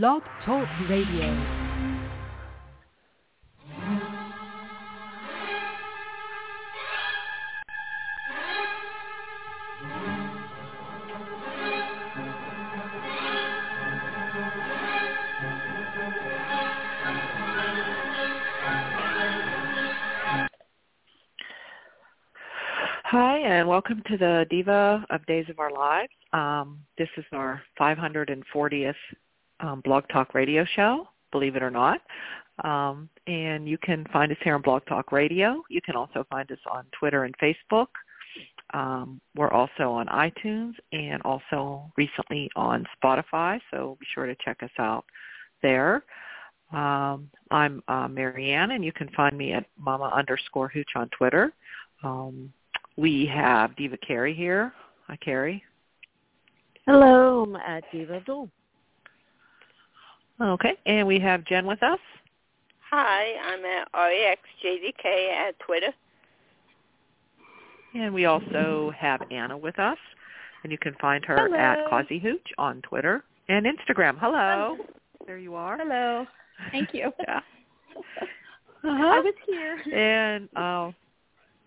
Blog Talk Radio. Hi, and welcome to the Diva of Days of Our Lives. Um, this is our 540th um, Blog Talk Radio show, believe it or not. Um, and you can find us here on Blog Talk Radio. You can also find us on Twitter and Facebook. Um, we're also on iTunes and also recently on Spotify, so be sure to check us out there. Um, I'm uh, Marianne, and you can find me at mama underscore hooch on Twitter. Um, we have Diva Carey here. Hi, Carey. Hello, I'm at Diva of Dool. Okay, and we have Jen with us. Hi, I'm at REXJDK at Twitter. And we also have Anna with us. And you can find her Hello. at Causey Hooch on Twitter and Instagram. Hello. There you are. Hello. Thank you. Yeah. I Uh-huh. was here. And uh,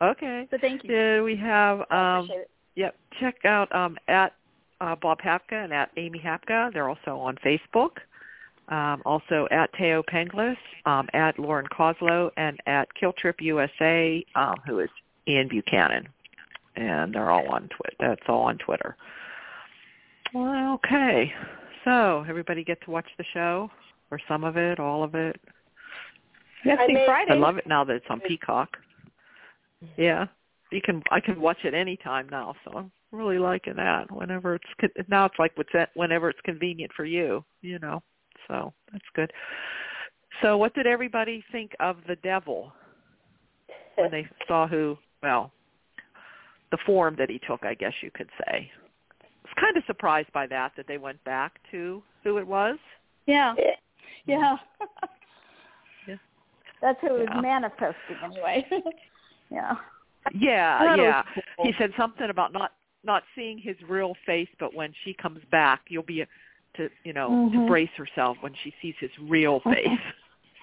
okay. So thank you. Then we have um yep, check out um at uh, Bob Hapka and at Amy Hapka. They're also on Facebook. Um, also at Thaao Penghlis, um, at Lauren Koslow, and at Killtrip USA, um, who is Ian Buchanan. And they're all on Twitter. That's all on Twitter. Well, okay. So everybody get to watch the show, or some of it, all of it. Yes, I Friday. I love it now that it's on Peacock. Yeah, you can. I can watch it anytime now, so I'm really liking that. Whenever it's now, it's like what's? Whenever it's convenient for you, you know. So that's good. So, what did everybody think of the devil when they saw who? Well, the form that he took, I guess you could say. I was kind of surprised by that that they went back to who it was. Yeah. Yeah. Yeah. That's who it was manifesting anyway. yeah. Yeah, I yeah. cool. He said something about not not seeing his real face, but when she comes back, you'll be to you know to Mhm. brace herself when she sees his real face.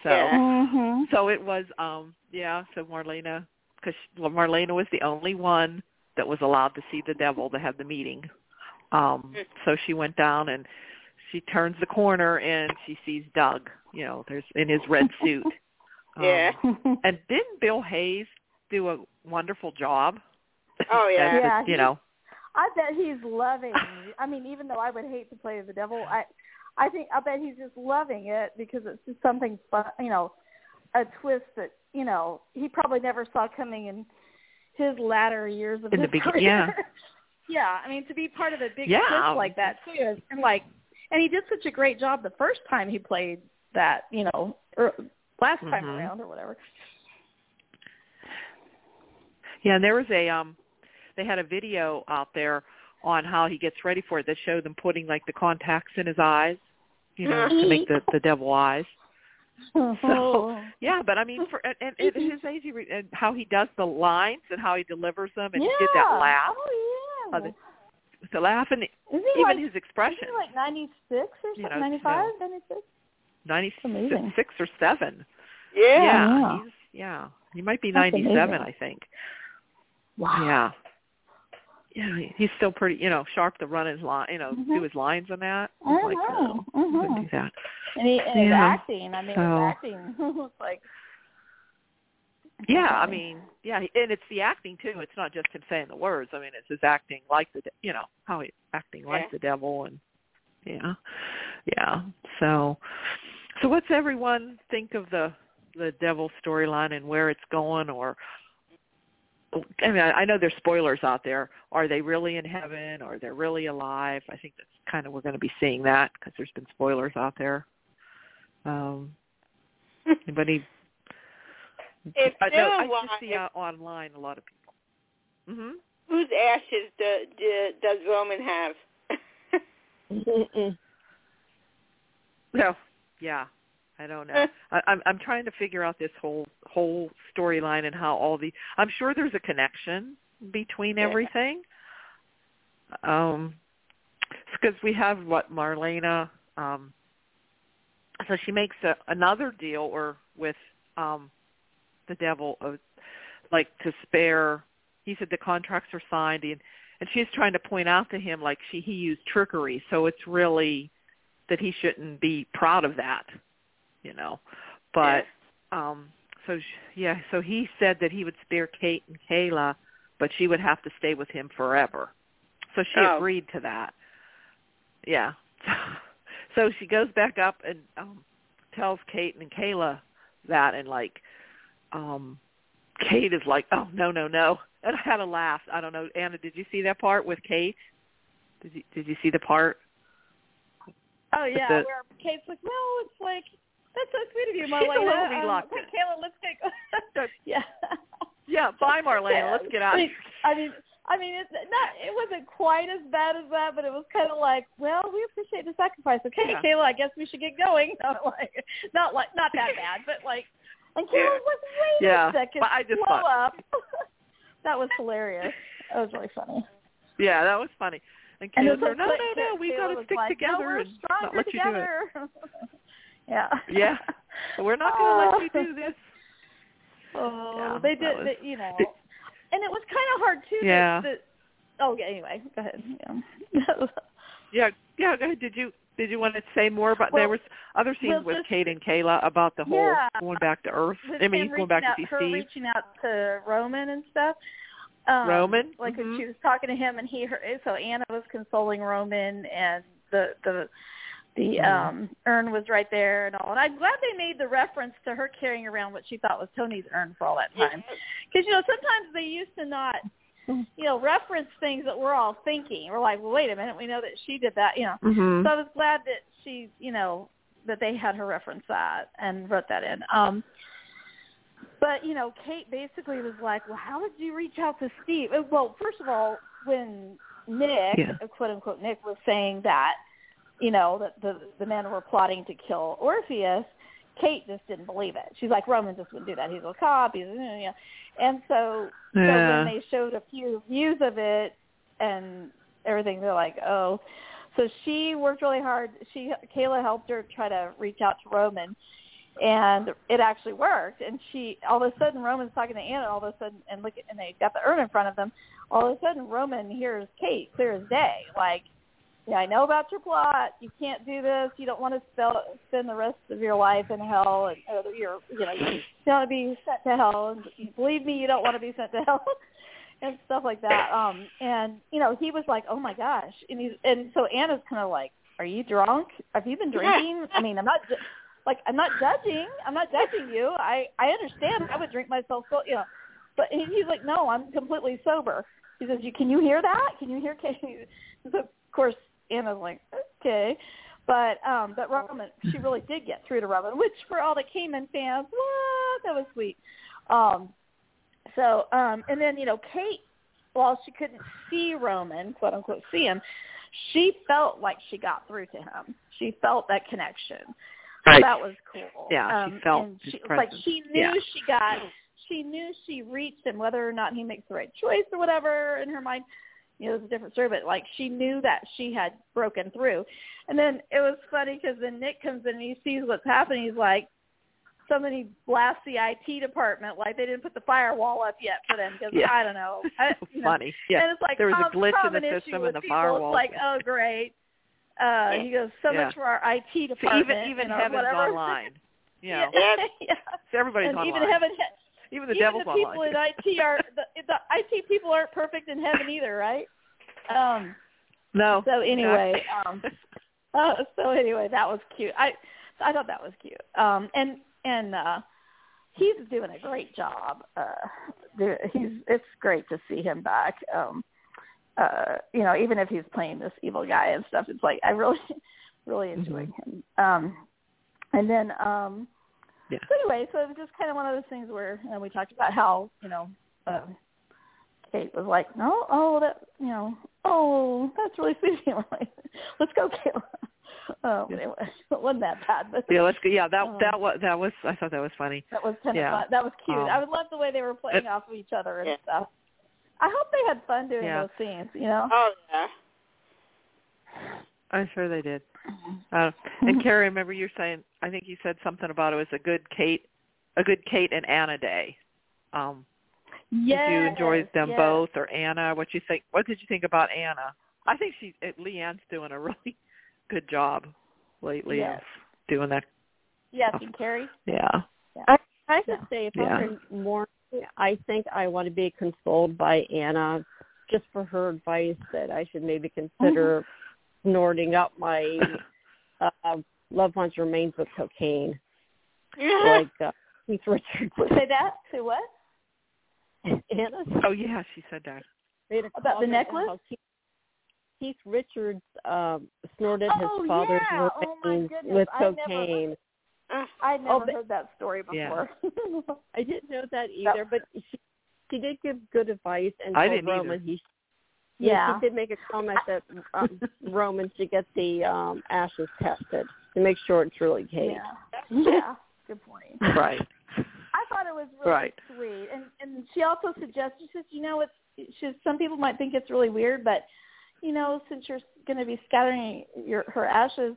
So Yeah. Mhm. so it was um yeah. So Marlena, because Marlena was the only one that was allowed to see the devil to have the meeting. Um So she went down and she turns the corner and she sees Doug. You know, there's in his red suit. Um, Yeah. and didn't Bill Hayes do a wonderful job? Oh, yeah. As Yeah, you know. I bet he's loving. I mean, even though I would hate to play the devil, I, I think I bet he's just loving it because it's just something fun. You know, a twist that you know he probably never saw coming in his latter years of In the his begin- career. yeah. yeah. I mean, to be part of a big Yeah. twist like that too, is, and like, and he did such a great job the first time he played that. You know, or last time Mhm. around or whatever. Yeah, and there was a um they had a video out there on how he gets ready for it that showed them putting like the contacts in his eyes, you know, to make the the devil eyes. So yeah, but I mean, for and, and it is easy re- and how he does the lines and how he delivers them, and yeah. he did that laugh, Oh yeah. Uh, the- the laugh, and Isn't even like, his isn't expression, he like 96 or You something? know, 95, no. 96? ninety amazing. six or seven. Yeah. Yeah, Yeah. he's yeah, he might be That's ninety seven, amazing. I think. Wow. Yeah. Yeah, he- he's still pretty, you know, sharp to run his line, you know, Mhm. do his lines on that. I like, know. oh, he wouldn't Mhm. do that. And, he, and his acting, I mean, So- his acting was like, Yeah, I mean, yeah, and it's the acting too. It's not just him saying the words. I mean, it's his acting like the, de- you know, how he acting like Yeah. the devil, and yeah, yeah. So, so what's everyone think of the the devil storyline and where it's going, or I mean, I I know there's spoilers out there. Are they really in heaven? Are they really alive? I think that's kind of we're going to be seeing that because there's been spoilers out there. Um, anybody? If I, they're no, I alive, just see uh, online a lot of people. hmm whose ashes do, do, does Roman have? No, yeah, I don't know. I, I'm I'm trying to figure out this whole whole storyline and how all the. I'm sure there's a connection between Yeah. everything. Um, because we have what Marlena um so she makes a, another deal or with um the devil of like to spare he said the contracts are signed and and she's trying to point out to him like she he used trickery so it's really that he shouldn't be proud of that you know but um so she, yeah so he said that he would spare kate and kayla but she would have to stay with him forever so she Oh. agreed to that yeah so she goes back up and um tells kate and kayla that and like um Kate is like, "Oh no, no, no," and I had a laugh. I don't know, Anna, did you see that part with Kate? Did you did you see the part? Oh yeah, the- where Kate's like, no, it's like that's so sweet of you, Marlena. She's a Marlena. little Um, reluctant. okay, Kayla, let's get. yeah. Yeah, bye, Marlena. Let's get out. I mean, I mean, I mean, it's not. It wasn't quite as bad as that, but it was kind of like, well, we appreciate the sacrifice. Okay, Yeah. Kayla, I guess we should get going. Not like, not like, not that bad, but like, and Kayla was wait Yeah, a second, but I just slow thought- up. that was hilarious. That was really funny. Yeah, that was funny. And And Kayla it was said, "No, like- no, no, we've Kayla got to stick like, together no, we're and not let you do it." Yeah. Yeah, we're not going to let you do this. Oh, Yeah, they did, was- they, you know, and it was kind of hard too. Yeah. That, oh, yeah. Anyway, go ahead. Yeah. Yeah, yeah. Go ahead. Did you did you want to say more about? there Well- was other scenes well, with just- Kate and Kayla about the whole Yeah. going back to Earth. I mean, going back out, to see her Steve. reaching out to Roman and stuff. Um, Roman? like when Mhm. she was talking to him, and he her, so Anna was consoling Roman, and the the the um urn was right there and all. And I'm glad they made the reference to her carrying around what she thought was Tony's urn for all that time. Because you know sometimes they used to not, you know, reference things that we're all thinking. We're like, well, wait a minute, we know that she did that, you know. Mm-hmm. So I was glad that she, you know, that they had her reference that and wrote that in. Um but you know, Kate basically was like, "Well, how did you reach out to Steve?" Well, first of all, when Nick, Yeah. quote unquote, Nick was saying that, you know, that the the men were plotting to kill Orpheus, Kate just didn't believe it. She's like, "Roman just wouldn't do that. He's a cop." He's, you know, and so so Yeah. when they showed a few views of it and everything, they're like, "Oh." So she worked really hard. She Kayla helped her try to reach out to Roman, and it actually worked. And she all of a sudden Roman's talking to Anna. All of a sudden, and look, and they got the urn in front of them. All of a sudden, Roman hears Kate clear as day, like, "Yeah, I know about your plot. You can't do this. You don't want to spell, spend the rest of your life in hell, and or you're, you know, you don't want to be sent to hell. And believe me, you don't want to be sent to hell." and stuff like that. Um, and you know, he was like, "Oh my gosh!" And he's and so Anna's kind of like, "Are you drunk? Have you been drinking?" I mean, I'm not like I'm not judging. I'm not judging you. I I understand. I would drink myself, so you know. But he, he's like, "No, I'm completely sober." He says, "You can you hear that? Can you hear?" Kate? So of course, Anna's like, "Okay." But um, but Roman, she really did get through to Roman, which for all the Cayman fans, what that was sweet. Um, so, um, and then, you know, Kate, while she couldn't see Roman, quote unquote, see him, she felt like she got through to him. She felt that connection. So Right. that was cool. Yeah, she um, felt and she, like she knew Yeah. she got, she knew she reached him, whether or not he makes the right choice or whatever in her mind. You know, it was a different story, but like she knew that she had broken through. And then it was funny because then Nick comes in and he sees what's happening. He's like, somebody blasts the IT department like they didn't put the firewall up yet for them because Yeah. I don't know. I, you know, funny. Yeah. and it's like There was a glitch in the system and the people. firewall. It's like, oh great. Uh, he goes, so Yeah. much for our IT So department. even even heaven's whatever. online. You know, yeah. yeah. so everybody's and online. even heaven, even the even devil's the people in IT are the, the IT people aren't perfect in heaven either, right? Um. no. So anyway, um, uh, so anyway, that was cute. I I thought that was cute. Um, and and uh, he's doing a great job. Uh, he's it's great to see him back. Um, uh, you know, even if he's playing this evil guy and stuff, it's like I really really enjoy him. Um, and then um, Yeah. so anyway, so it was just kind of one of those things where you know, we talked about how you know. Um, Kate was like, "No, oh, that you know, oh, that's really sweet." of you." Like, Let's go, Kayla. Um, Yeah. anyway, it wasn't that bad, but Yeah, let's go. Yeah, that Um, that was that was. I thought that was funny. that was kind of yeah. fun. That was cute. Um, I would love the way they were playing it- off of each other and Yeah. stuff. I hope they had fun doing Yeah. those scenes. You know, Oh yeah. I'm sure they did. Uh, and Carrie, remember you saying I think you said something about it was a good Kate, a good Kate and Anna day. Um, yes, did you enjoy them yes. both or Anna? What you think? What did you think about Anna? I think she, uh, Leanne's doing a really good job lately Yes. of doing that. Yes, and Carrie. Yeah. I I could Yeah. say if Yeah. I were more, I think I want to be consoled by Anna, just for her advice that I should maybe consider snorting up my uh, loved one's remains with cocaine, like uh, Keith Richards. Say that. Say what? Anna Oh yeah, she said that. made a About the necklace? Keith, Keith Richards um, snorted his Oh, father's yeah. Oh, my remains goodness. with I never- cocaine. I never Oh, but- heard that story Yeah. before. I didn't know that either, but she, she did give good advice and I told didn't either. Roman he yeah. she did make a comment that um, Roman should get the um ashes tested to make sure it's really Kate. Yeah. Yeah. Good point. Right. I thought it was really Right. sweet, and and she also suggested she says, you know, it's she, some people might think it's really weird, but you know, since you're going to be scattering your her ashes,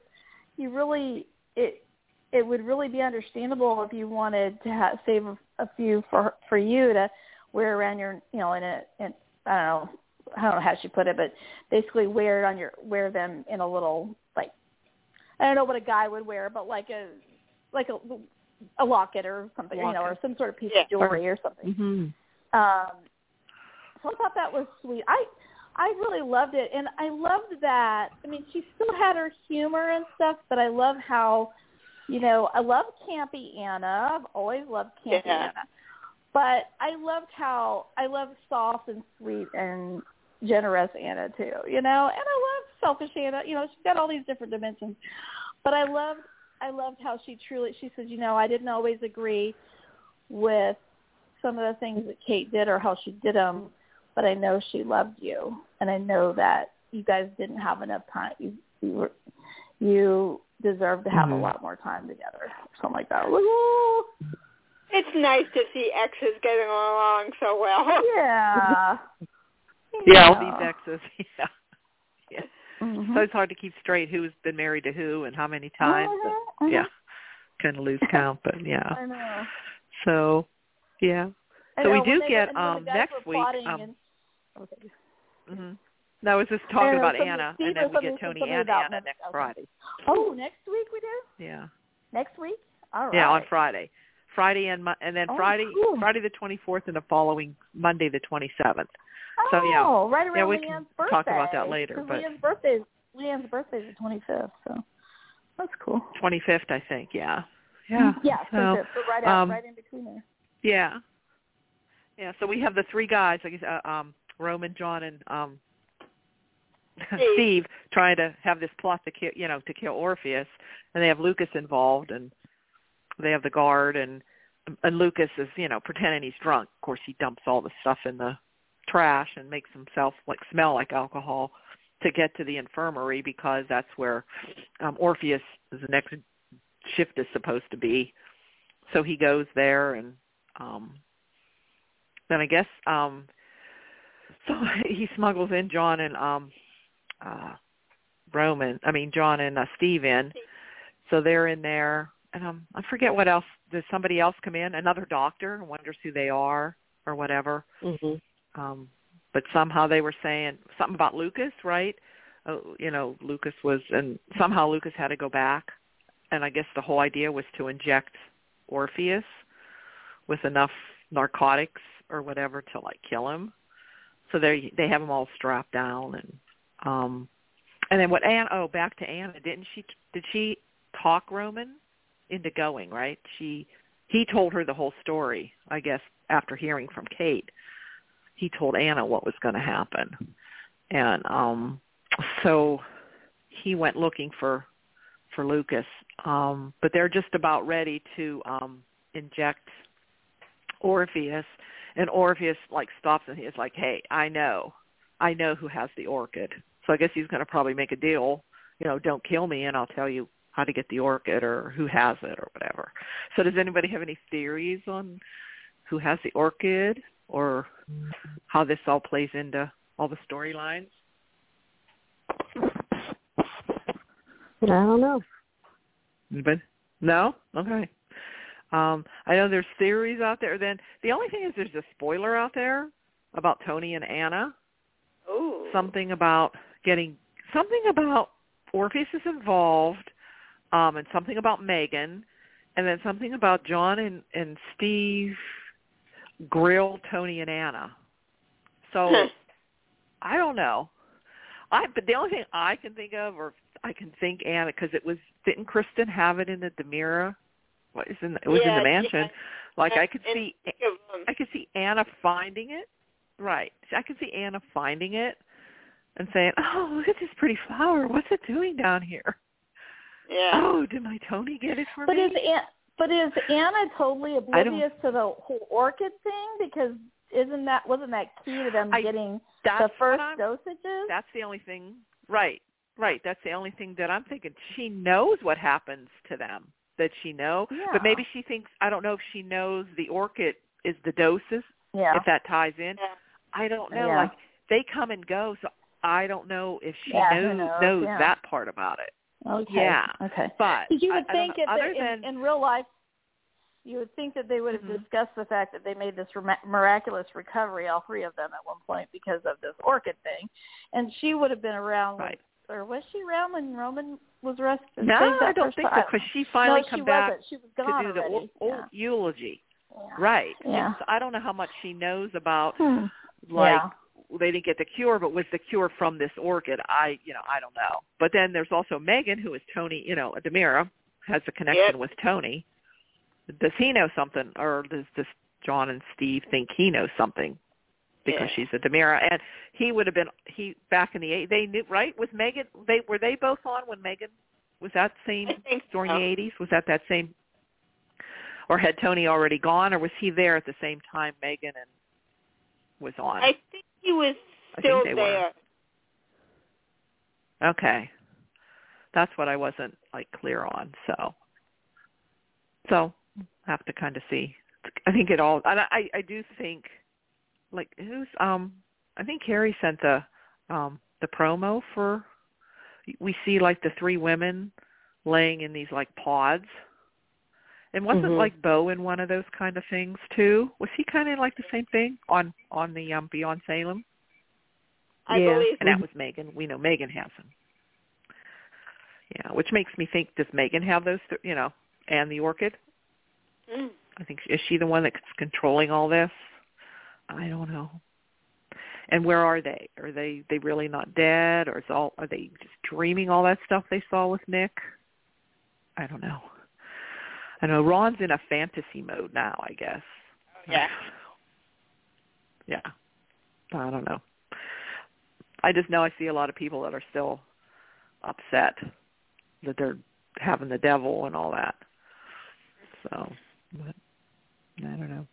you really it it would really be understandable if you wanted to ha- save a, a few for for you to wear around your you know in a in I don't know I don't know how she put it, but basically wear it on your wear them in a little like I don't know what a guy would wear, but like a like a a locket or something, you know, or some sort of piece Yeah. of jewelry or something. Mhm. Um, so I thought that was sweet. I I really loved it, and I loved that. I mean, she still had her humor and stuff, but I love how, you know, I love campy Anna. I've always loved campy Yeah. Anna, but I loved how I love soft and sweet and generous Anna too. You know, and I love selfish Anna. You know, she's got all these different dimensions, but I loved I loved how she truly. She said, you know, I didn't always agree with some of the things that Kate did or how she did them, but I know she loved you, and I know that you guys didn't have enough time. You you, were, you deserve to have a Mhm. lot more time together, something like that. Like, "Ooh." It's nice to see exes getting along so well. yeah. Yeah, all these exes. Yeah. Yeah. Mhm. So it's hard to keep straight who's been married to who and how many times. Mhm, mhm. yeah. Kind of lose count, but yeah. I know. So, yeah. I So we do they get, were, and when the um, next week, um, and, okay. hmm No, I was just talking about Anna, and then we get Tony and Anna next- next. Friday. Oh, next week we do. Yeah. Next week. All right. Yeah, on Friday. Friday and and then Oh, Friday cool. Friday the 24th and the following Monday the 27th. Oh, So, yeah. right around Yeah, we Leanne's can birthday. talk about that later. but- Leanne's birthday, Leanne's birthday is the twenty fifth, so that's cool. 25th, I think. Yeah. Yeah. Yeah, So, so right out, um, right in between there. Yeah. Yeah, so we have the three guys, like uh, um Roman, John and um Steve. Steve trying to have this plot to kill, you know, to kill Orpheus, and they have Lucas involved and they have the guard and and Lucas is, you know, pretending he's drunk. Of course, he dumps all the stuff in the trash and makes himself like smell like alcohol to get to the infirmary because that's where um Orpheus the next shift is supposed to be. So he goes there and um then I guess um so he smuggles in John and um uh Roman I mean John and uh, Steve in. So they're in there and um I forget what else does somebody else come in? Another doctor wonders who they are or whatever. Mhm. Um but somehow they were saying something about Lucas, right? Uh, you know, Lucas was and somehow Lucas had to go back and I guess the whole idea was to inject Orpheus with enough narcotics or whatever to like kill him. So they they have him all strapped down and um and then what Anne oh back to Anna didn't she did she talk Roman into going right she he told her the whole story I guess after hearing from Kate he told Anna what was going to happen and um so he went looking for for Lucas um but they're just about ready to um inject Orpheus and Orpheus like stops and he's like, "Hey, I know, I know who has the orchid." So I guess he's going to probably make a deal. You know, don't kill me, and I'll tell you how to get the orchid or who has it or whatever. So does anybody have any theories on who has the orchid or how this all plays into all the storylines? I don't know. But no, okay. Um, I know there's theories out there. Then the only thing is there's a spoiler out there about Tony and Anna. Ooh. Something about getting something about Orpheus is involved, um, and something about Megan, and then something about John and and Steve grill Tony and Anna. So I don't know. I but the only thing I can think of, or I can think Anna, because it was didn't Kristen have it in the DiMera? What is in the, it was Yeah, in the mansion. yeah. Like I could And see think I could see Anna finding it. Right. I could see Anna finding it and saying, "Oh, look at this pretty flower. What's it doing down here? yeah. Oh, did my Tony get it for But me?" is An- but is Anna totally oblivious to the whole orchid thing? Because isn't that wasn't that key to them I- getting the first dosages? That's the only thing. Right. Right. That's the only thing that I'm thinking. She knows what happens to them. That she know, Yeah. but maybe she thinks I don't know if she knows the orchid is the doses. yeah. If that ties in, Yeah. I don't know. Yeah. Like they come and go, so I don't know if she Yeah, knows knows? knows Yeah. that part about it. Okay. Yeah. Okay. But you would I think other they, than in, in real life, you would think that they would have Mhm. discussed the fact that they made this rem- miraculous recovery, all three of them, at one point because of this orchid thing, and she would have been around. Right. When, or was she around when Roman was arrested? no, I don't think so because she finally no, she back wasn't. She was to gone do the already. o- o- yeah. eulogy. Yeah. Right. Yeah. And so I don't know how much she knows about Hmm. like. They didn't get the cure, but was the cure from this orchid? I, you know, I don't know. But then there's also Megan, who is Tony, you know, DiMera has a connection Yep. with Tony. Does he know something, or does this John and Steve think he knows something because Yeah. she's a DiMera? And he would have been he back in the eight. They knew right with Megan. They were they both on when Megan was that same during so. the eighties? Was that that same? Or had Tony already gone, or was he there at the same time Megan and was on? I think he was still they were. there. Okay. That's what I wasn't like clear on. So, so have to kind of see. I think it all. And I I do think like who's um I think Carrie sent the um the promo for we see like the three women laying in these like pods. And wasn't Mhm. like Bo in one of those kind of things too? Was he kind of like the same thing on on the um Beyond Salem? I Yeah. believe and that was Megan. We know Megan has them. Yeah, which makes me think, does Megan have those? Th- you know, and the orchid? Mm. I think is she the one that's controlling all this? I don't know. And where are they? Are they they really not dead, or is all are they just dreaming all that stuff they saw with Nick? I don't know. I know Ron's in a fantasy mode now. I guess. Yeah. Yeah. I don't know. I just know I see a lot of people that are still upset that they're having the devil and all that. So, but I don't know.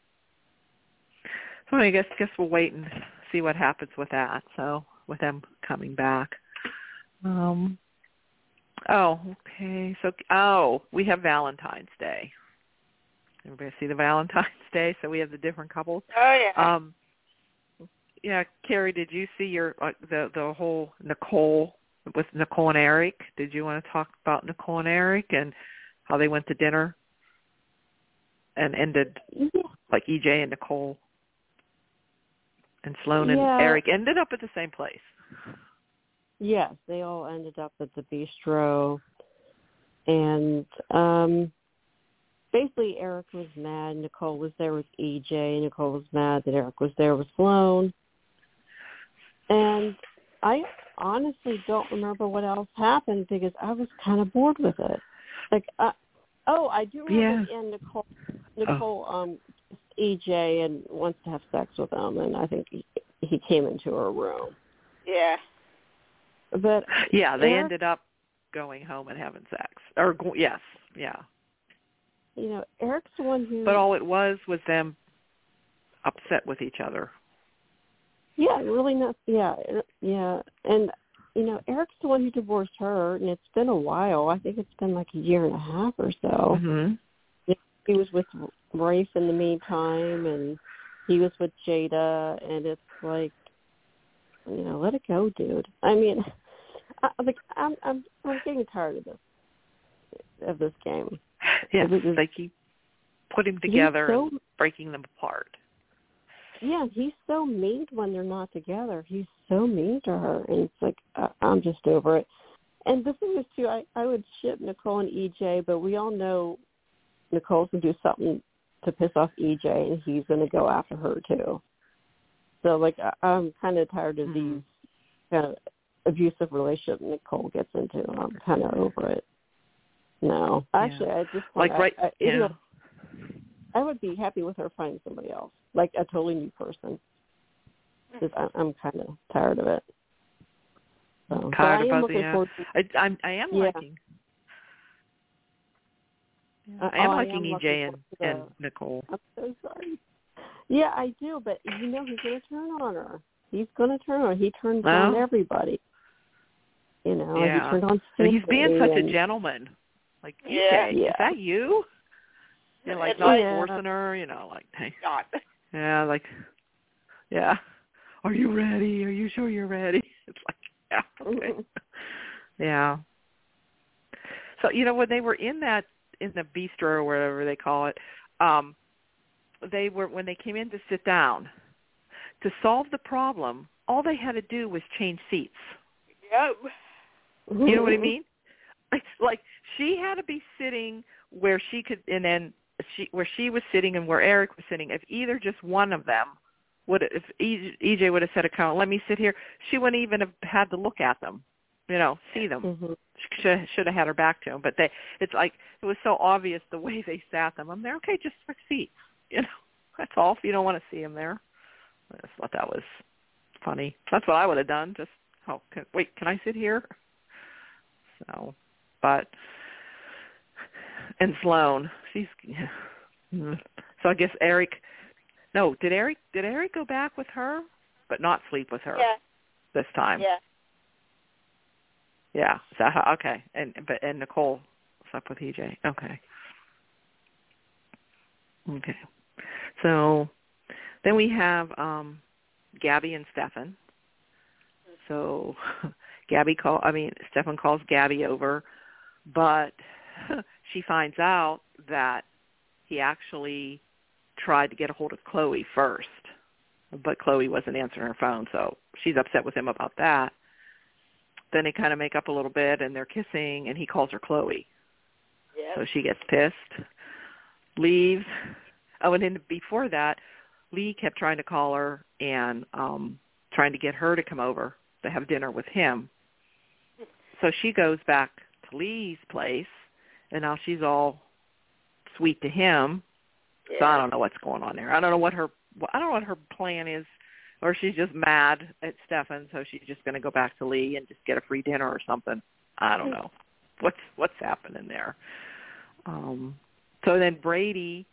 So I guess guess we'll wait and see what happens with that. So with them coming back. Um. Oh, okay. So oh, we have Valentine's Day. Everybody see the Valentine's Day? So we have the different couples. Oh yeah. Um, yeah, Carrie, did you see your uh, the the whole Nicole with Nicole and Eric? Did you want to talk about Nicole and Eric and how they went to dinner and ended like EJ and Nicole and Sloan and Eric ended up at the same place? Yes, they all ended up at the bistro, and um basically Eric was mad. Nicole was there with EJ. Nicole was mad that Eric was there with Sloan, and I honestly don't remember what else happened because I was kind of bored with it. Like, uh, oh, I do remember Yeah. at the end Nicole, Nicole, um, EJ and wants to have sex with him, and I think he, he came into her room. yeah. But Yeah, they Eric- ended up going home and having sex. Or yes, yeah. you know, Eric's the one who. But all it was was them upset with each other. Yeah, really not. Yeah, er- yeah, and you know, Eric's the one who divorced her, and it's been a while. I think it's been like a year and a half or so. Mhm. He was with Rafe in the meantime, and he was with Jada, and it's like, you know, let it go, dude. I mean, I, like I'm I'm I'm getting tired of this of this game. Yeah, It is- they keep putting together so- and breaking them apart. Yeah, he's so mean when they're not together. He's so mean to her, and it's like I, I'm just over it. And the thing is too, I I would ship Nicole and EJ, but we all know Nicole's gonna do something to piss off EJ, and he's gonna go after her too. So like I, I'm kind of tired of Mhm. these kind of abusive relationship Nicole gets into. I'm kind of over it. No, actually, I just Like right, I, I, you even know, I would be happy with her finding somebody else, like a totally new person. Because I'm kind of tired of it. So, I Tired am about the, looking yeah. forward to. I, I'm I am Yeah. liking. Uh, I am oh, I liking am EJ and, to and Nicole. I'm so sorry. Yeah, I do, but you know he's going to turn on her. He's going to turn on her. He turns on everybody. You know, Yeah. he turned on. And he's being such and, a gentleman. Like, EJ, Yeah. Yeah. is that you? You're like It's not like- forcing her, you know, like hey, God. yeah, like yeah. Are you ready? Are you sure you're ready? It's like yeah, okay. yeah. So you know when they were in that in the bistro or whatever they call it, um, they were when they came in to sit down to solve the problem. All they had to do was change seats. Yep. You know what I mean? Like, like she had to be sitting where she could, and then she where she was sitting and where Eric was sitting. If either just one of them would, if EJ would have said, "Account, let me sit here," she wouldn't even have had to look at them. You know, see them. Mhm. She should, should have had her back to them. But they, it's like it was so obvious the way they sat them. I'm there. Okay, just switch seats. You know, that's all. If you don't want to see them there, I just thought that was funny. That's what I would have done. Just oh, can, wait, can I sit here? So, but and Sloan, she's mm. so I guess Eric. No, did Eric did Eric go back with her, but not sleep with her Yeah. this time? Yeah. Yeah. So okay, and but and Nicole slept with EJ. Okay. Okay. So then we have um Gabi and Stefan. So Gabi call I mean Stefan calls Gabi over, but she finds out that he actually tried to get a hold of Chloe first, but Chloe wasn't answering her phone, so she's upset with him about that. Then they kind of make up a little bit and they're kissing and he calls her Chloe. Yep. So she gets pissed, leaves. Oh, and then before that, Li kept trying to call her and um trying to get her to come over to have dinner with him. So she goes back to Li's place, and now she's all sweet to him. yeah. So I don't know what's going on there. I don't know what her I don't know what her plan is, or she's just mad at Stefan, so she's just going to go back to Li and just get a free dinner or something. I don't know what's what's happening there. Um, so then Brady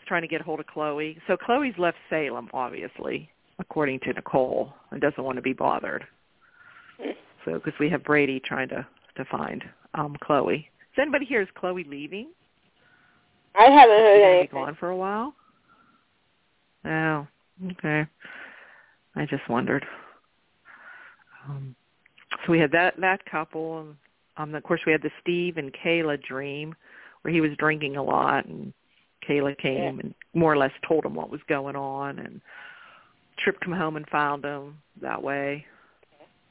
is trying to get a hold of Chloe. So Chloe's left Salem, obviously, according to Nicole, and doesn't want to be bothered. So because we have Brady trying to to find um, Chloe. Is anybody here? Is Chloe leaving? I haven't heard She's anything. gone for a while. Oh, okay. I just wondered. Um, so we had that that couple, and um, of course we had the Steve and Kayla dream, where he was drinking a lot, and Kayla came and more or less told him what was going on, and Tripp come home and found him that way.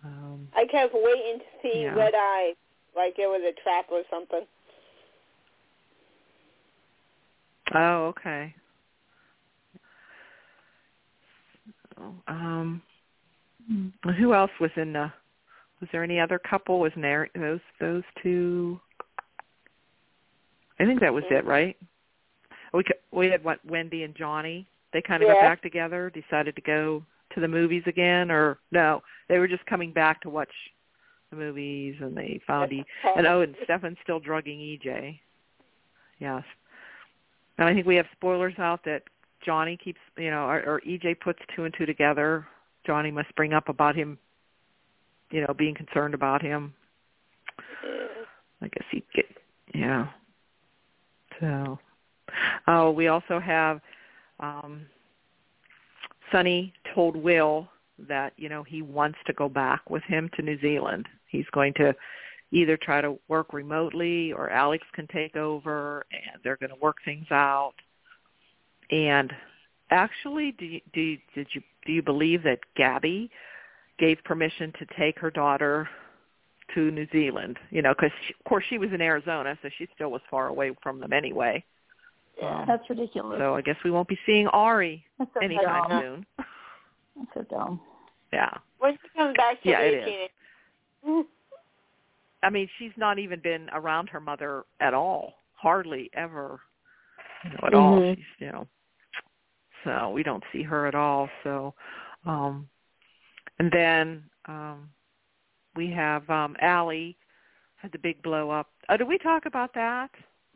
Um, I kept waiting to see Yeah. red eye, like it was a trap or something. Oh, okay. So, um, who else was in the? Was there any other couple? Was there those those two? I think that was it, right? We c- we had what Wendy and Johnny. They kind of got back together, decided to go to the movies again, or no? They were just coming back to watch the movies, and they found e- and oh, and Stefan's still drugging EJ. Yes. And I think we have spoilers out that Johnny keeps, you know, or, or EJ puts two and two together. Johnny must bring up about him, you know, being concerned about him. I guess he get, yeah. So, oh, we also have um Sonny told Will that you know he wants to go back with him to New Zealand. He's going to either try to work remotely or Alex can take over and they're going to work things out. And actually, do you, do you, did you do you believe that Gabi gave permission to take her daughter to New Zealand? You know, because of course she was in Arizona, so she still was far away from them anyway. Yeah, that's ridiculous. So I guess we won't be seeing Ari That's so anytime dumb. soon. That's so dumb. Yeah. When she comes back, she'll Yeah, be it a is. teenager. I mean, she's not even been around her mother at all, hardly ever, you know, at all. Mhm. She's, you know, so we don't see her at all. So, um, and then um, we have um, Allie had the big blow up. Oh, did we talk about that?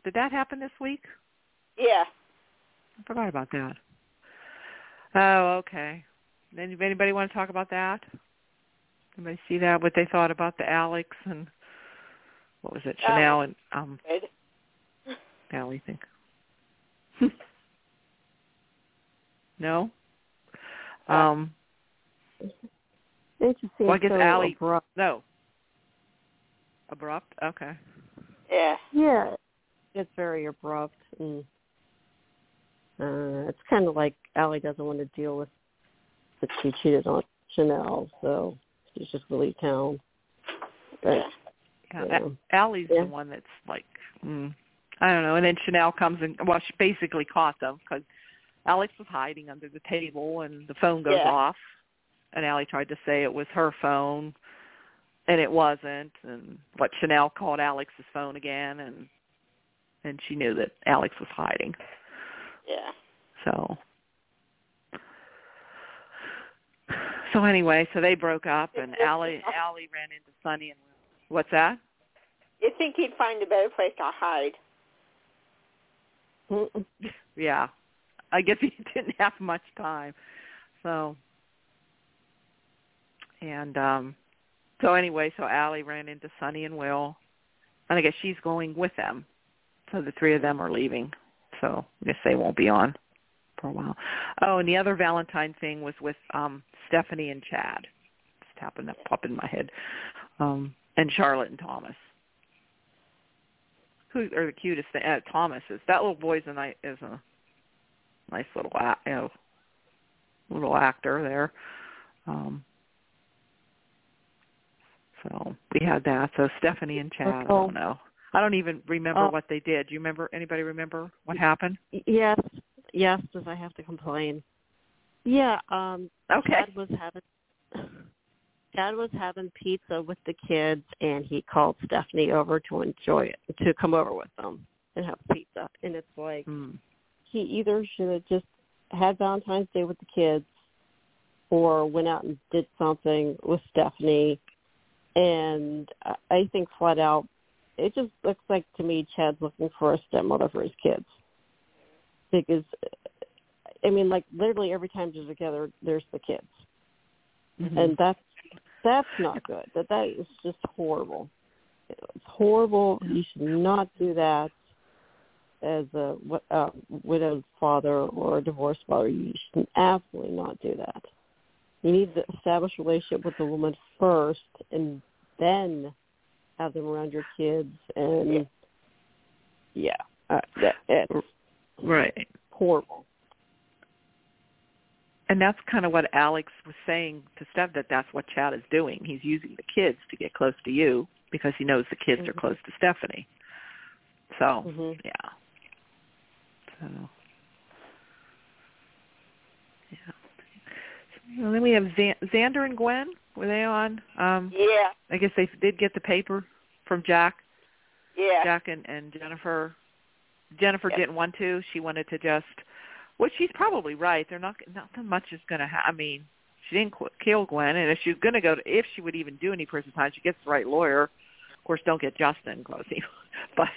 Did that happen this week? Yeah. I forgot about that. Oh, okay. Any- Anybody want to talk about that? Anybody see that? What they thought about the Alex and what was it? Uh, Chanel and um Good. Allie think. no. Um. They just seem Well, I guess so Allie- abrupt. No. Abrupt. Okay. Yeah. Yeah, it's very abrupt, and uh, it's kind of like Allie doesn't want to deal with that she cheated on Chanel, so she's just gonna town. But, Yeah. Yeah. A- Allie's Yeah. the one that's like, mm, I don't know. And then Chanel comes and well, she basically caught them because Alex was hiding under the table, and the phone goes Yeah. off, and Allie tried to say it was her phone, and it wasn't. And what Chanel called Alex's phone again, and and she knew that Alex was hiding. Yeah. So. So anyway, so they broke up, and Allie Allie ran into Sonny and Will. what's that? You think he'd find a better place to hide? Yeah. I guess he didn't have much time. So and um so anyway, so Allie ran into Sonny and Will and I guess she's going with them. So the three of them are leaving. So I guess they won't be on for a while. Oh, and the other Valentine thing was with um Stephanie and Chad. Just happened to pop in my head. Um and Charlotte and Thomas. Who are the cutest thing? Uh, Thomas is. That little boy's a nice is a nice little you know, little actor there. Um, so we had that. So Stephanie and Chad. I Oh. don't know. I don't even remember Oh. what they did. Do you remember? Anybody remember what happened? Yes, yes. Does I have to complain? Yeah. Um. Okay. Chad was having Dad was having pizza with the kids, and he called Stephanie over to enjoy it, to come over with them and have pizza. And it's like Hmm. he either should have just had Valentine's Day with the kids, or went out and did something with Stephanie. And I think flat out, it just looks like to me Chad's looking for a stepmother for his kids. Because, I mean, like literally every time they're together, there's the kids Mhm. and that's that's not good. That that is just horrible. It's horrible. You should not do that as a uh, widowed father or a divorced father. You should absolutely not do that. You need to establish a relationship with the woman first, and then have them around your kids. And yeah, uh, that, it's right. horrible. And that's kind of what Alex was saying to Steph that that's what Chad is doing. He's using the kids to get close to you because he knows the kids are Mhm. close to Stephanie. So, Mhm. yeah. So, yeah. So, then we have Xan- Xander and Gwen. Were they on? Um, Yeah. I guess they did get the paper from Jack. Yeah. Jack and, and Jennifer. Jennifer Yep. didn't want to. She wanted to just, Well, she's probably right. They're not nothing much is going to happen. I mean, she didn't qu- kill Gwen, and if she's going to go to, if she would even do any prison time, she gets the right lawyer. Of course, don't get Justin he, but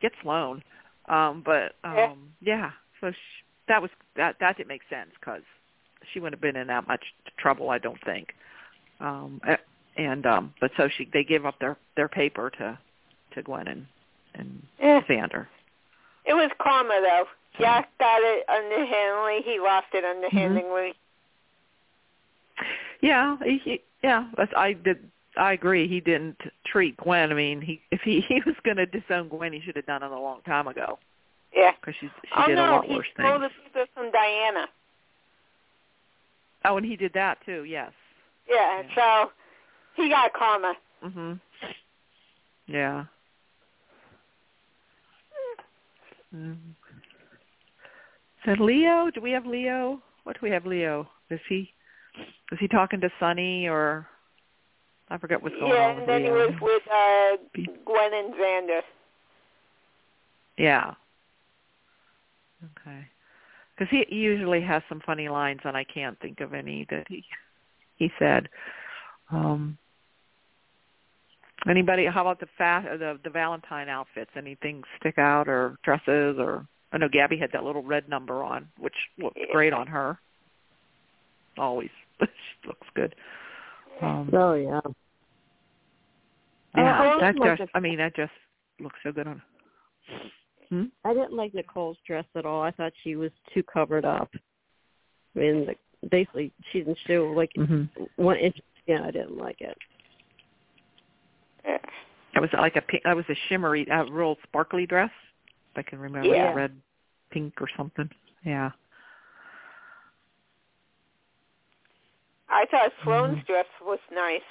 get Sloan. Um, but um, Yeah. yeah, so she, that was that that didn't make sense because she wouldn't have been in that much trouble, I don't think. Um, and um, but so she they gave up their their paper to to Gwen and and Yeah. Xander. It was karma though. Jack got it underhandedly. He lost it underhandedly. Yeah, he, he- yeah. That's, I did. I agree. He didn't treat Gwen. I mean, he if he he was going to disown Gwen, he should have done it a long time ago. Yeah. Because she she oh did no, a lot he worse stole things. the pizza from Diana. Oh, and he did that too. Yes. Yeah, Yeah. so he got karma. Mhm. Yeah. Mm. So Leo, do we have Leo? What do we have Leo? Is he is he talking to Sonny or I forget what's going yeah, on with and then Leo. he was with uh Gwen and Xander. Yeah. Okay. Because he usually has some funny lines, and I can't think of any that he he said. Um, anybody? How about the fa- the the Valentine outfits? Anything stick out or dresses or? I know Gabi had that little red number on, which looks great on her. Always, she looks good. Um, Oh yeah. yeah, I that didn't like just. the- I mean, that just looks so good on. Hmm? I didn't like Nicole's dress at all. I thought she was too covered up. I mean, like, basically, she didn't show like Mm-hmm. one inch of skin. I didn't like it. Yeah. It was like a pink, that was a shimmery, uh, real sparkly dress. If I can remember, Yeah. the red, pink or something. Yeah. I thought Sloan's Mhm. dress was nice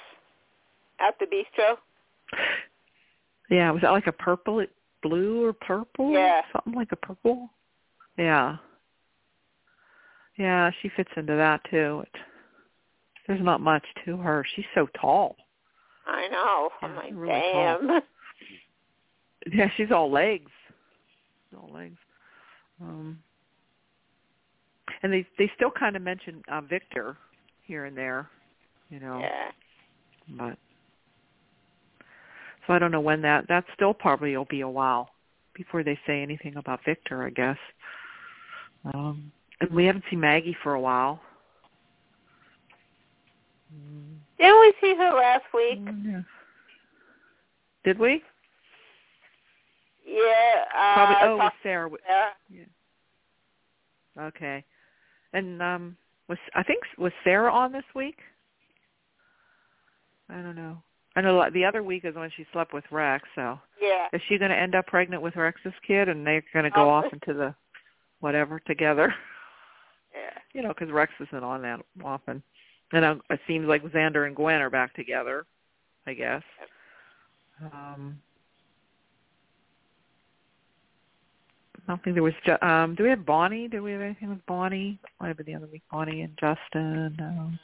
at the bistro. Yeah, was that like a purple, blue or purple? Yeah. Something like a purple. Yeah. Yeah, she fits into that too. It, there's not much to her. She's so tall. I know. Yeah, I'm like, really tall. damn. Yeah, she's all legs. She's all legs. Um, and they they still kind of mention uh, Victor here and there, you know. Yeah. But so I don't know when that. That still probably will be a while before they say anything about Victor, I guess. Um, and we haven't seen Maggie for a while. Didn't we see her last week? yeah. Did we? Yeah. Uh, Probably. Oh, with talk- Sarah. w- yeah. Okay. And um was I think was Sarah on this week? I don't know. I know the other week is when she slept with Rex. So Yeah. is she going to end up pregnant with Rex's kid, and they're going to go Oh. off into the whatever together? Yeah. You know, because Rex isn't on that often. And it seems like Xander and Gwen are back together. I guess. Um, I don't think there was. Um, do we have Bonnie? Do we have anything with Bonnie? Might have been the other week. Bonnie and Justin. Um,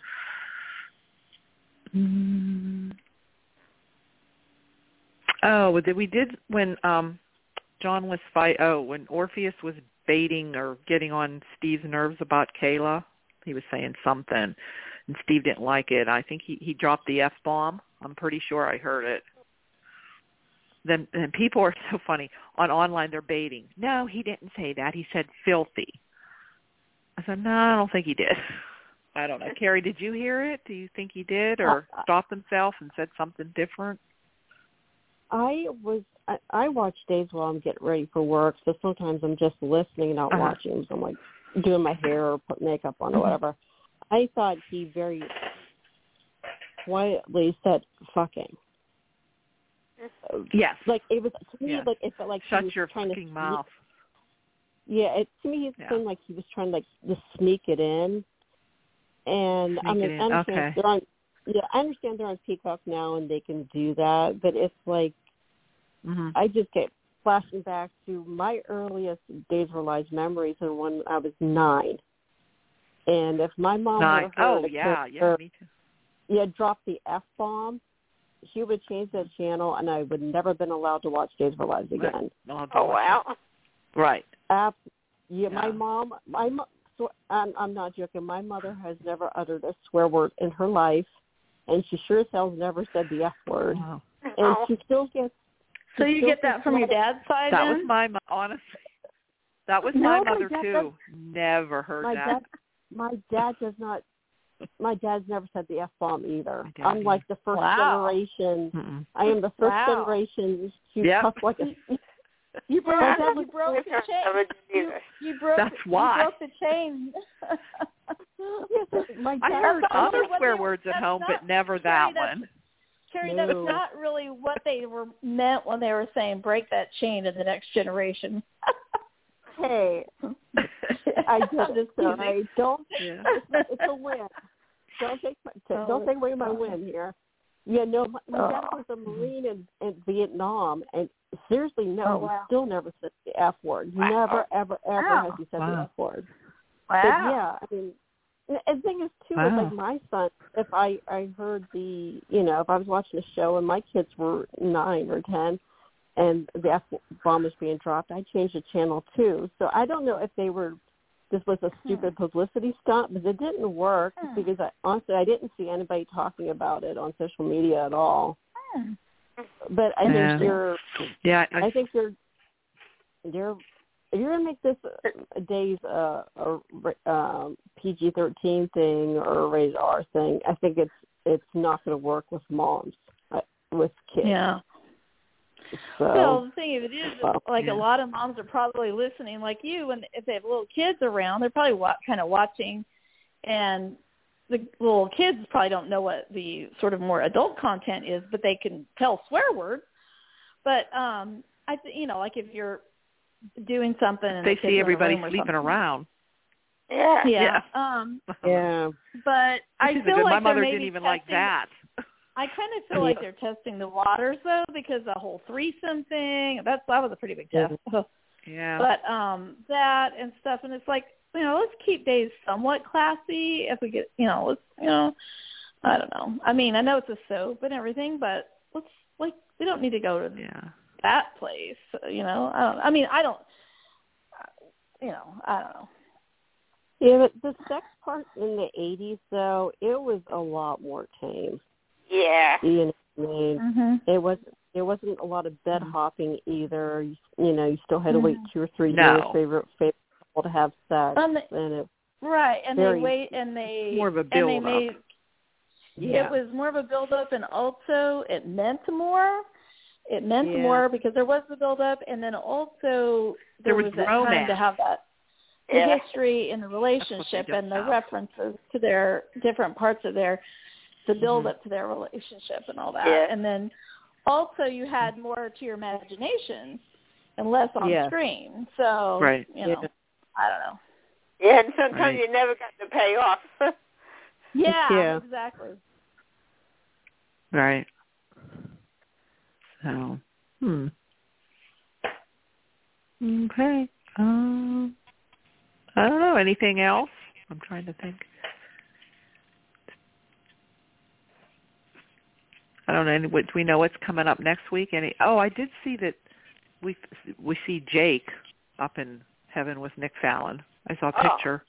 mm, oh, did we did when um John was fight? Oh, when Orpheus was baiting or getting on Steve's nerves about Kayla, he was saying something, and Steve didn't like it. I think he he dropped the f bomb. I'm pretty sure I heard it. Then then people are so funny. On online they're baiting. No he didn't say that. He said filthy. I said no i don't think he did. I don't know. Carrie did you hear it? Do you think he did or Uh, stopped himself and said something different I was I, I watch days while I'm getting ready for work, so sometimes I'm just listening, not Uh-huh. watching. So I'm like doing my hair or put makeup on or Mhm. whatever. I thought he very quietly said "fucking." yes Like it was to me, Yeah. like it felt like he shut was your trying to fucking sneak- mouth Yeah, it to me it Yeah. seemed like he was trying to like just sneak it in. And I Sneak mean, I understand okay. they're on. Yeah, I understand they're on Peacock now and they can do that, but it's like mhm I just get flashing back to my earliest Days of Our Lives memories and when I was nine. And if my mom Nine. would have heard oh yeah yeah character, me too yeah, drop the f bomb, she would change that channel, and I would never been allowed to watch Days of Our Lives again. I'll Oh wow. it. right Ab- yeah, my mom, my mo- so I'm, I'm not joking. My mother has never uttered a swear word in her life, and she sure as hell's never said the f word. wow. And Oh. she still gets. So you still get that from your dad's side that then? was my mo- honestly that was No, my my mother dad too does- never heard my that dad my dad does not my dad's never said the f bomb either My i'm like the first Wow. generation Mm-mm. i am the first Wow. generation to Yep. cuss like a You broke, My you broke the chain. You, either. you broke. That's why. You broke the chain. Yes, my I heard other swear that's words at not- home, but never that that's- one. Terry, No. that's not really what they were meant when they were saying break that chain to the next generation. Hey, I just Just all teasing. right. Don't Yeah. it's, it's a win. Don't take my, Oh, don't take away my win here. Yeah, no, my, my dad Oh. was a marine in, in Vietnam, and seriously, no, Oh, he still never said the f word. Wow. Never, ever, ever Wow. has he said the f word. Wow. But yeah, I mean, and the thing is too, with Wow. like my son, if I I heard the, you know, if I was watching a show and my kids were nine or ten, and the f bomb was being dropped, I changed the channel too. So I don't know if they were. This was a stupid publicity stunt, but it didn't work Hmm. because I honestly I didn't see anybody talking about it on social media at all. Hmm. But I Yeah. think you're Yeah, I, I think you're you're if you're gonna make this a days uh, a um, PG thirteen thing or a rated R thing. I think it's it's not going to work with moms uh, with kids. Yeah. So Well, the thing of it is, Well, like yeah. a lot of moms are probably listening, like you, and if they have little kids around, they're probably wa- kind of watching, and the little kids probably don't know what the sort of more adult content is, but they can tell swear words. But um I, th- you know, like if you're doing something, and they the kids are in see everybody sleeping something. around. Yeah. Yeah. Um, yeah, but I Which feel good- like my mother didn't maybe even like that. I kind of feel like they're testing the waters though, because the whole threesome thing. That's that was a pretty big test. Yeah. But um that and stuff, and it's like you know, let's keep days somewhat classy. If we get, you know, let's you know, I don't know. I mean, I know it's a soap and everything, but let's like we don't need to go to yeah. That place. You know, I don't. I mean, I don't. You know, I don't know. yeah. But the sex part in the '80s, though, it was a lot more tame. Yeah. You know what I mean? Mm-hmm. It wasn't. There wasn't a lot of bed hopping either. You, you know, you still had to wait Mhm. two or three No. years favorite favorite couple to have sex, Um, and it Right, and Very- they wait, and they More of a and they build-up. made Yeah. It was more of a build up and also it meant more. It meant Yeah. more because there was the build up and then also there, There was that time to have that the Yeah. history in the relationship and the have. references to their different parts of their the mm-hmm. build up to their relationship and all that. Yeah. And then also you had more to your imagination and less on Yeah. screen. So Right. you know, Yeah. I don't know. Yeah, and sometimes Right. you never got the payoff. Yeah, Yeah. exactly. Right. So, hmm. Okay. Um, I don't know. Anything else? I'm trying to think. I don't know. What, do we know what's coming up next week? Any? Oh, I did see that we we see Jake up in heaven with Nick Fallon. I saw a Oh. picture.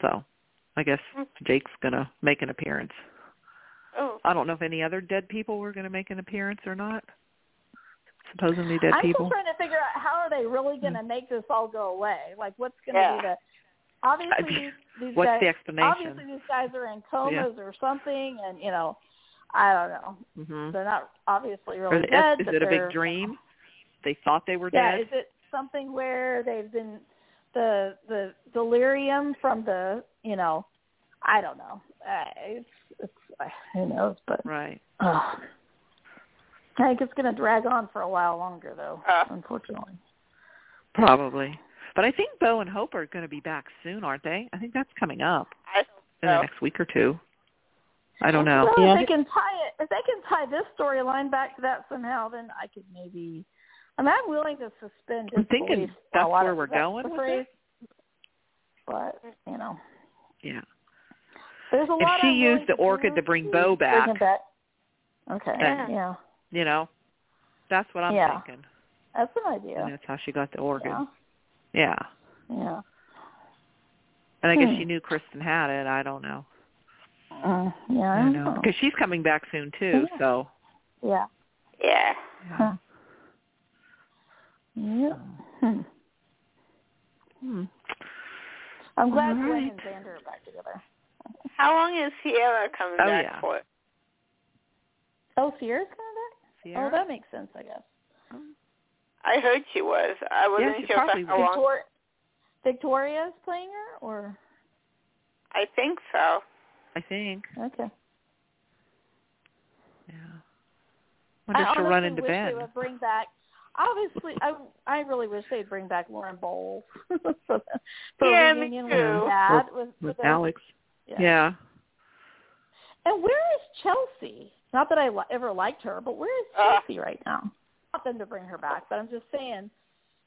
So, I guess Jake's gonna make an appearance. Oh. I don't know if any other dead people were going to make an appearance or not. Supposedly dead I'm people. still trying to figure out how are they really going to make this all go away? Like, what's going to Yeah. be the obviously I- these, these What's guys the explanation? obviously these guys are in comas or something, and you know, I don't know. hmm They're not obviously Or really is, dead. is but it a big dream? They thought they were Yeah, dead. is it something where they've been the the delirium from the you know, I don't know. Uh, it's it's who knows, but right. uh, I think it's going to drag on for a while longer, though. Uh. unfortunately. Probably. But I think Bo and Hope are going to be back soon, aren't they? I think that's coming up I hope in the next week or two. I don't know. Well, Yeah. if they can tie it, if they can tie this storyline back to that somehow, then I could maybe. I mean, I'm willing to suspend. I'm thinking that's where we're going with phrase. But you know, Yeah. There's a If lot. she I'm used willing the orchid to bring Bo back, back. Okay. Yeah. Yeah, you know, that's what I'm Yeah. thinking. that's an And idea. that's how she got the orchid. Yeah. Yeah. Yeah. And I guess Hmm. she knew Kristen had it. I don't know. Uh, yeah. I I don't don't know know. because she's coming back soon too. Yeah. So Yeah. Yeah. Huh. Yeah. Hmm. hmm. I'm glad All Gwen right. and Xander are back together. How long is Ciara coming Oh, back yeah. for? Oh, Ciara's coming back? Oh, Ciara? Oh, that makes sense, I guess. I heard she was. I wasn't she sure probably for how long. Victor- Victoria's playing her, or I think so. I think. okay. Wonder if I she'll run into wish Ben. They would bring back. Obviously, I I really wish they'd bring back Lauren Bowles for for Yeah, me reunion too. with Dad with, with the, Alex. Yeah. Yeah. And where is Chelsea? Not that I li- ever liked her, but where is Uh. Chelsea right now? Not them to bring her back, but I'm just saying.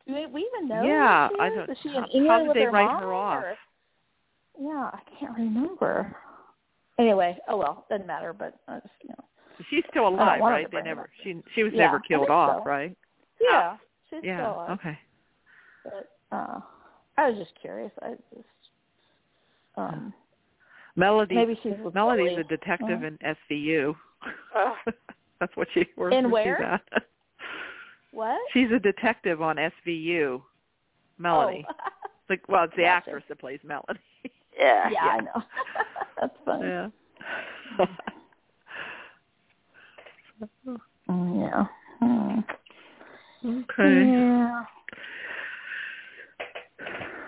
Do we, we even know? Yeah, where I she don't- is? Is she how- in England how did they her write her off? or- Yeah, I can't remember. Anyway, oh well, doesn't matter. But uh, you know, She's still alive, right? They never she she was Yeah, never killed off, so. right? yeah, she's still Yeah. alive. Okay. But uh, I was just curious. I just um Melody maybe she's with Melody's Billy. a detective Uh, in SVU. Uh, That's what she where In where where? she's at. What? She's a detective on SVU. Melody. Oh. Like well, it's the Gotcha. actress that plays Melody. yeah. yeah, I know. That's funny. yeah. Mm, yeah. Hmm. okay. Yeah.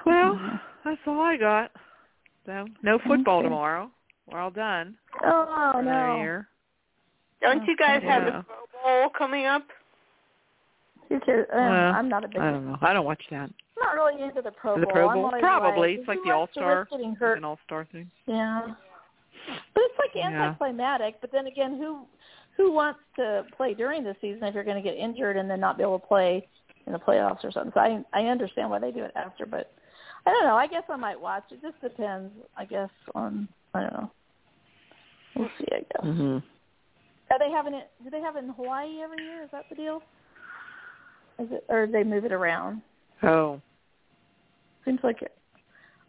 Well, Mhm. that's all I got. So no football Okay. tomorrow. We're all done Oh for no. year. Don't you guys have Yeah. the Pro Bowl coming up? You too. Uh, Well, I'm not a big. I don't know. I don't watch that. I'm not really into the Pro The Pro I'm Bowl? always Probably. Like, It's like the All-Star. risk Getting an all-star thing. Yeah. But it's like Yeah. anticlimactic. But then again, who who wants to play during the season if you're going to get injured and then not be able to play in the playoffs or something? So I I understand why they do it after, but I don't know. I guess I might watch. It just depends. I guess on I don't know. We'll see. I guess. Mm-hmm. Are they having it? Do they have it in Hawaii every year? Is that the deal? Is it, or do they move it around? Oh. Seems like it.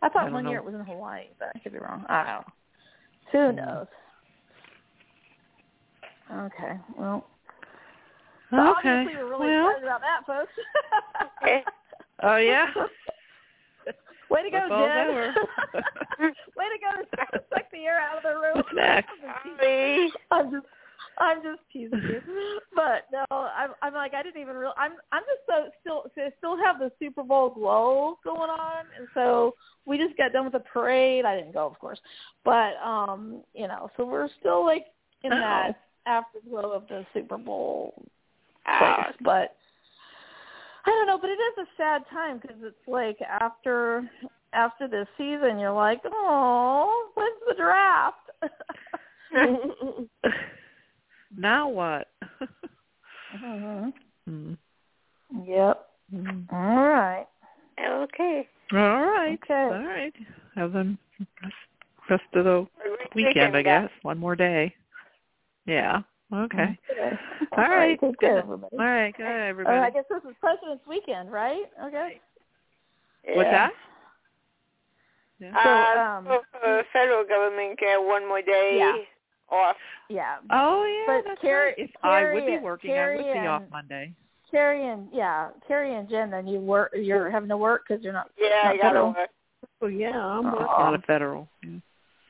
I I thought don't one year it was in Hawaii, but I could be wrong. I don't know. Who knows? Okay. Well, so Okay. obviously we're really well. excited about that, folks. Okay. Oh yeah. Way to go, Jen. Way to go to suck the air out of the room. What's next? I'm just I'm just teasing you. But no, I'm I'm like I didn't even real I'm I'm just so still so still have the Super Bowl glow going on and so we just got done with the parade. I didn't go of course. But um, you know, so we're still like in Oh. that afterglow of the Super Bowl Ah, place. But I don't know, but it is a sad time because it's like after after this season, you're like, oh, when's the draft? now what? hmm Mm. Yep. Mm. All right. okay. All right. Okay. All right. Have them rest of the weekend, I guess. One more day. Yeah. Okay. Okay. All right. Take care, Good. everybody. All right. Good, Uh, everybody. I guess this is President's Weekend, right? Okay. What's that? Yeah. So, uh, um, so the federal government get one more day Yeah. off. Yeah. Oh yeah, But that's Carrie- right. If I would be Carrie- working, I Carrie would be off and- Monday. Carrie and yeah, Carrie and Jen. Then you work. You're having to work because you're not. Yeah, Not I gotta federal. work. oh yeah, I'm Oh. working. Not a federal. Yeah.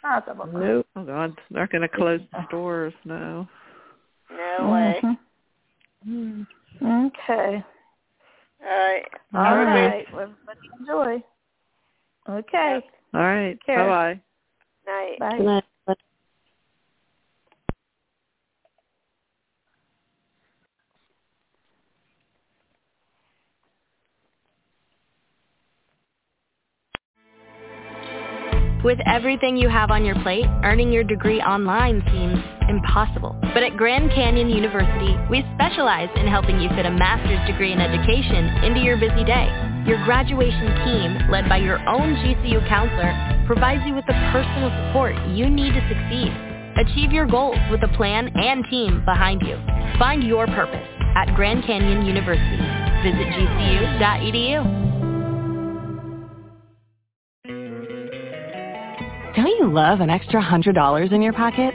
Not a bummer. Nope. Oh God, they're going to close the stores. No. No way. Mhm. Okay. All right. All All right. right. Well, everybody enjoy. Okay. All right. Care. Bye bye. Night. Bye. Good night. With everything you have on your plate, earning your degree online seems impossible. But at Grand Canyon University, we specialize in helping you fit a master's degree in education into your busy day. Your graduation team, led by your own GCU counselor, provides you with the personal support you need to succeed. Achieve your goals with a plan and team behind you. Find your purpose at Grand Canyon University. Visit gcu.edu. Don't you love an extra $100 in your pocket?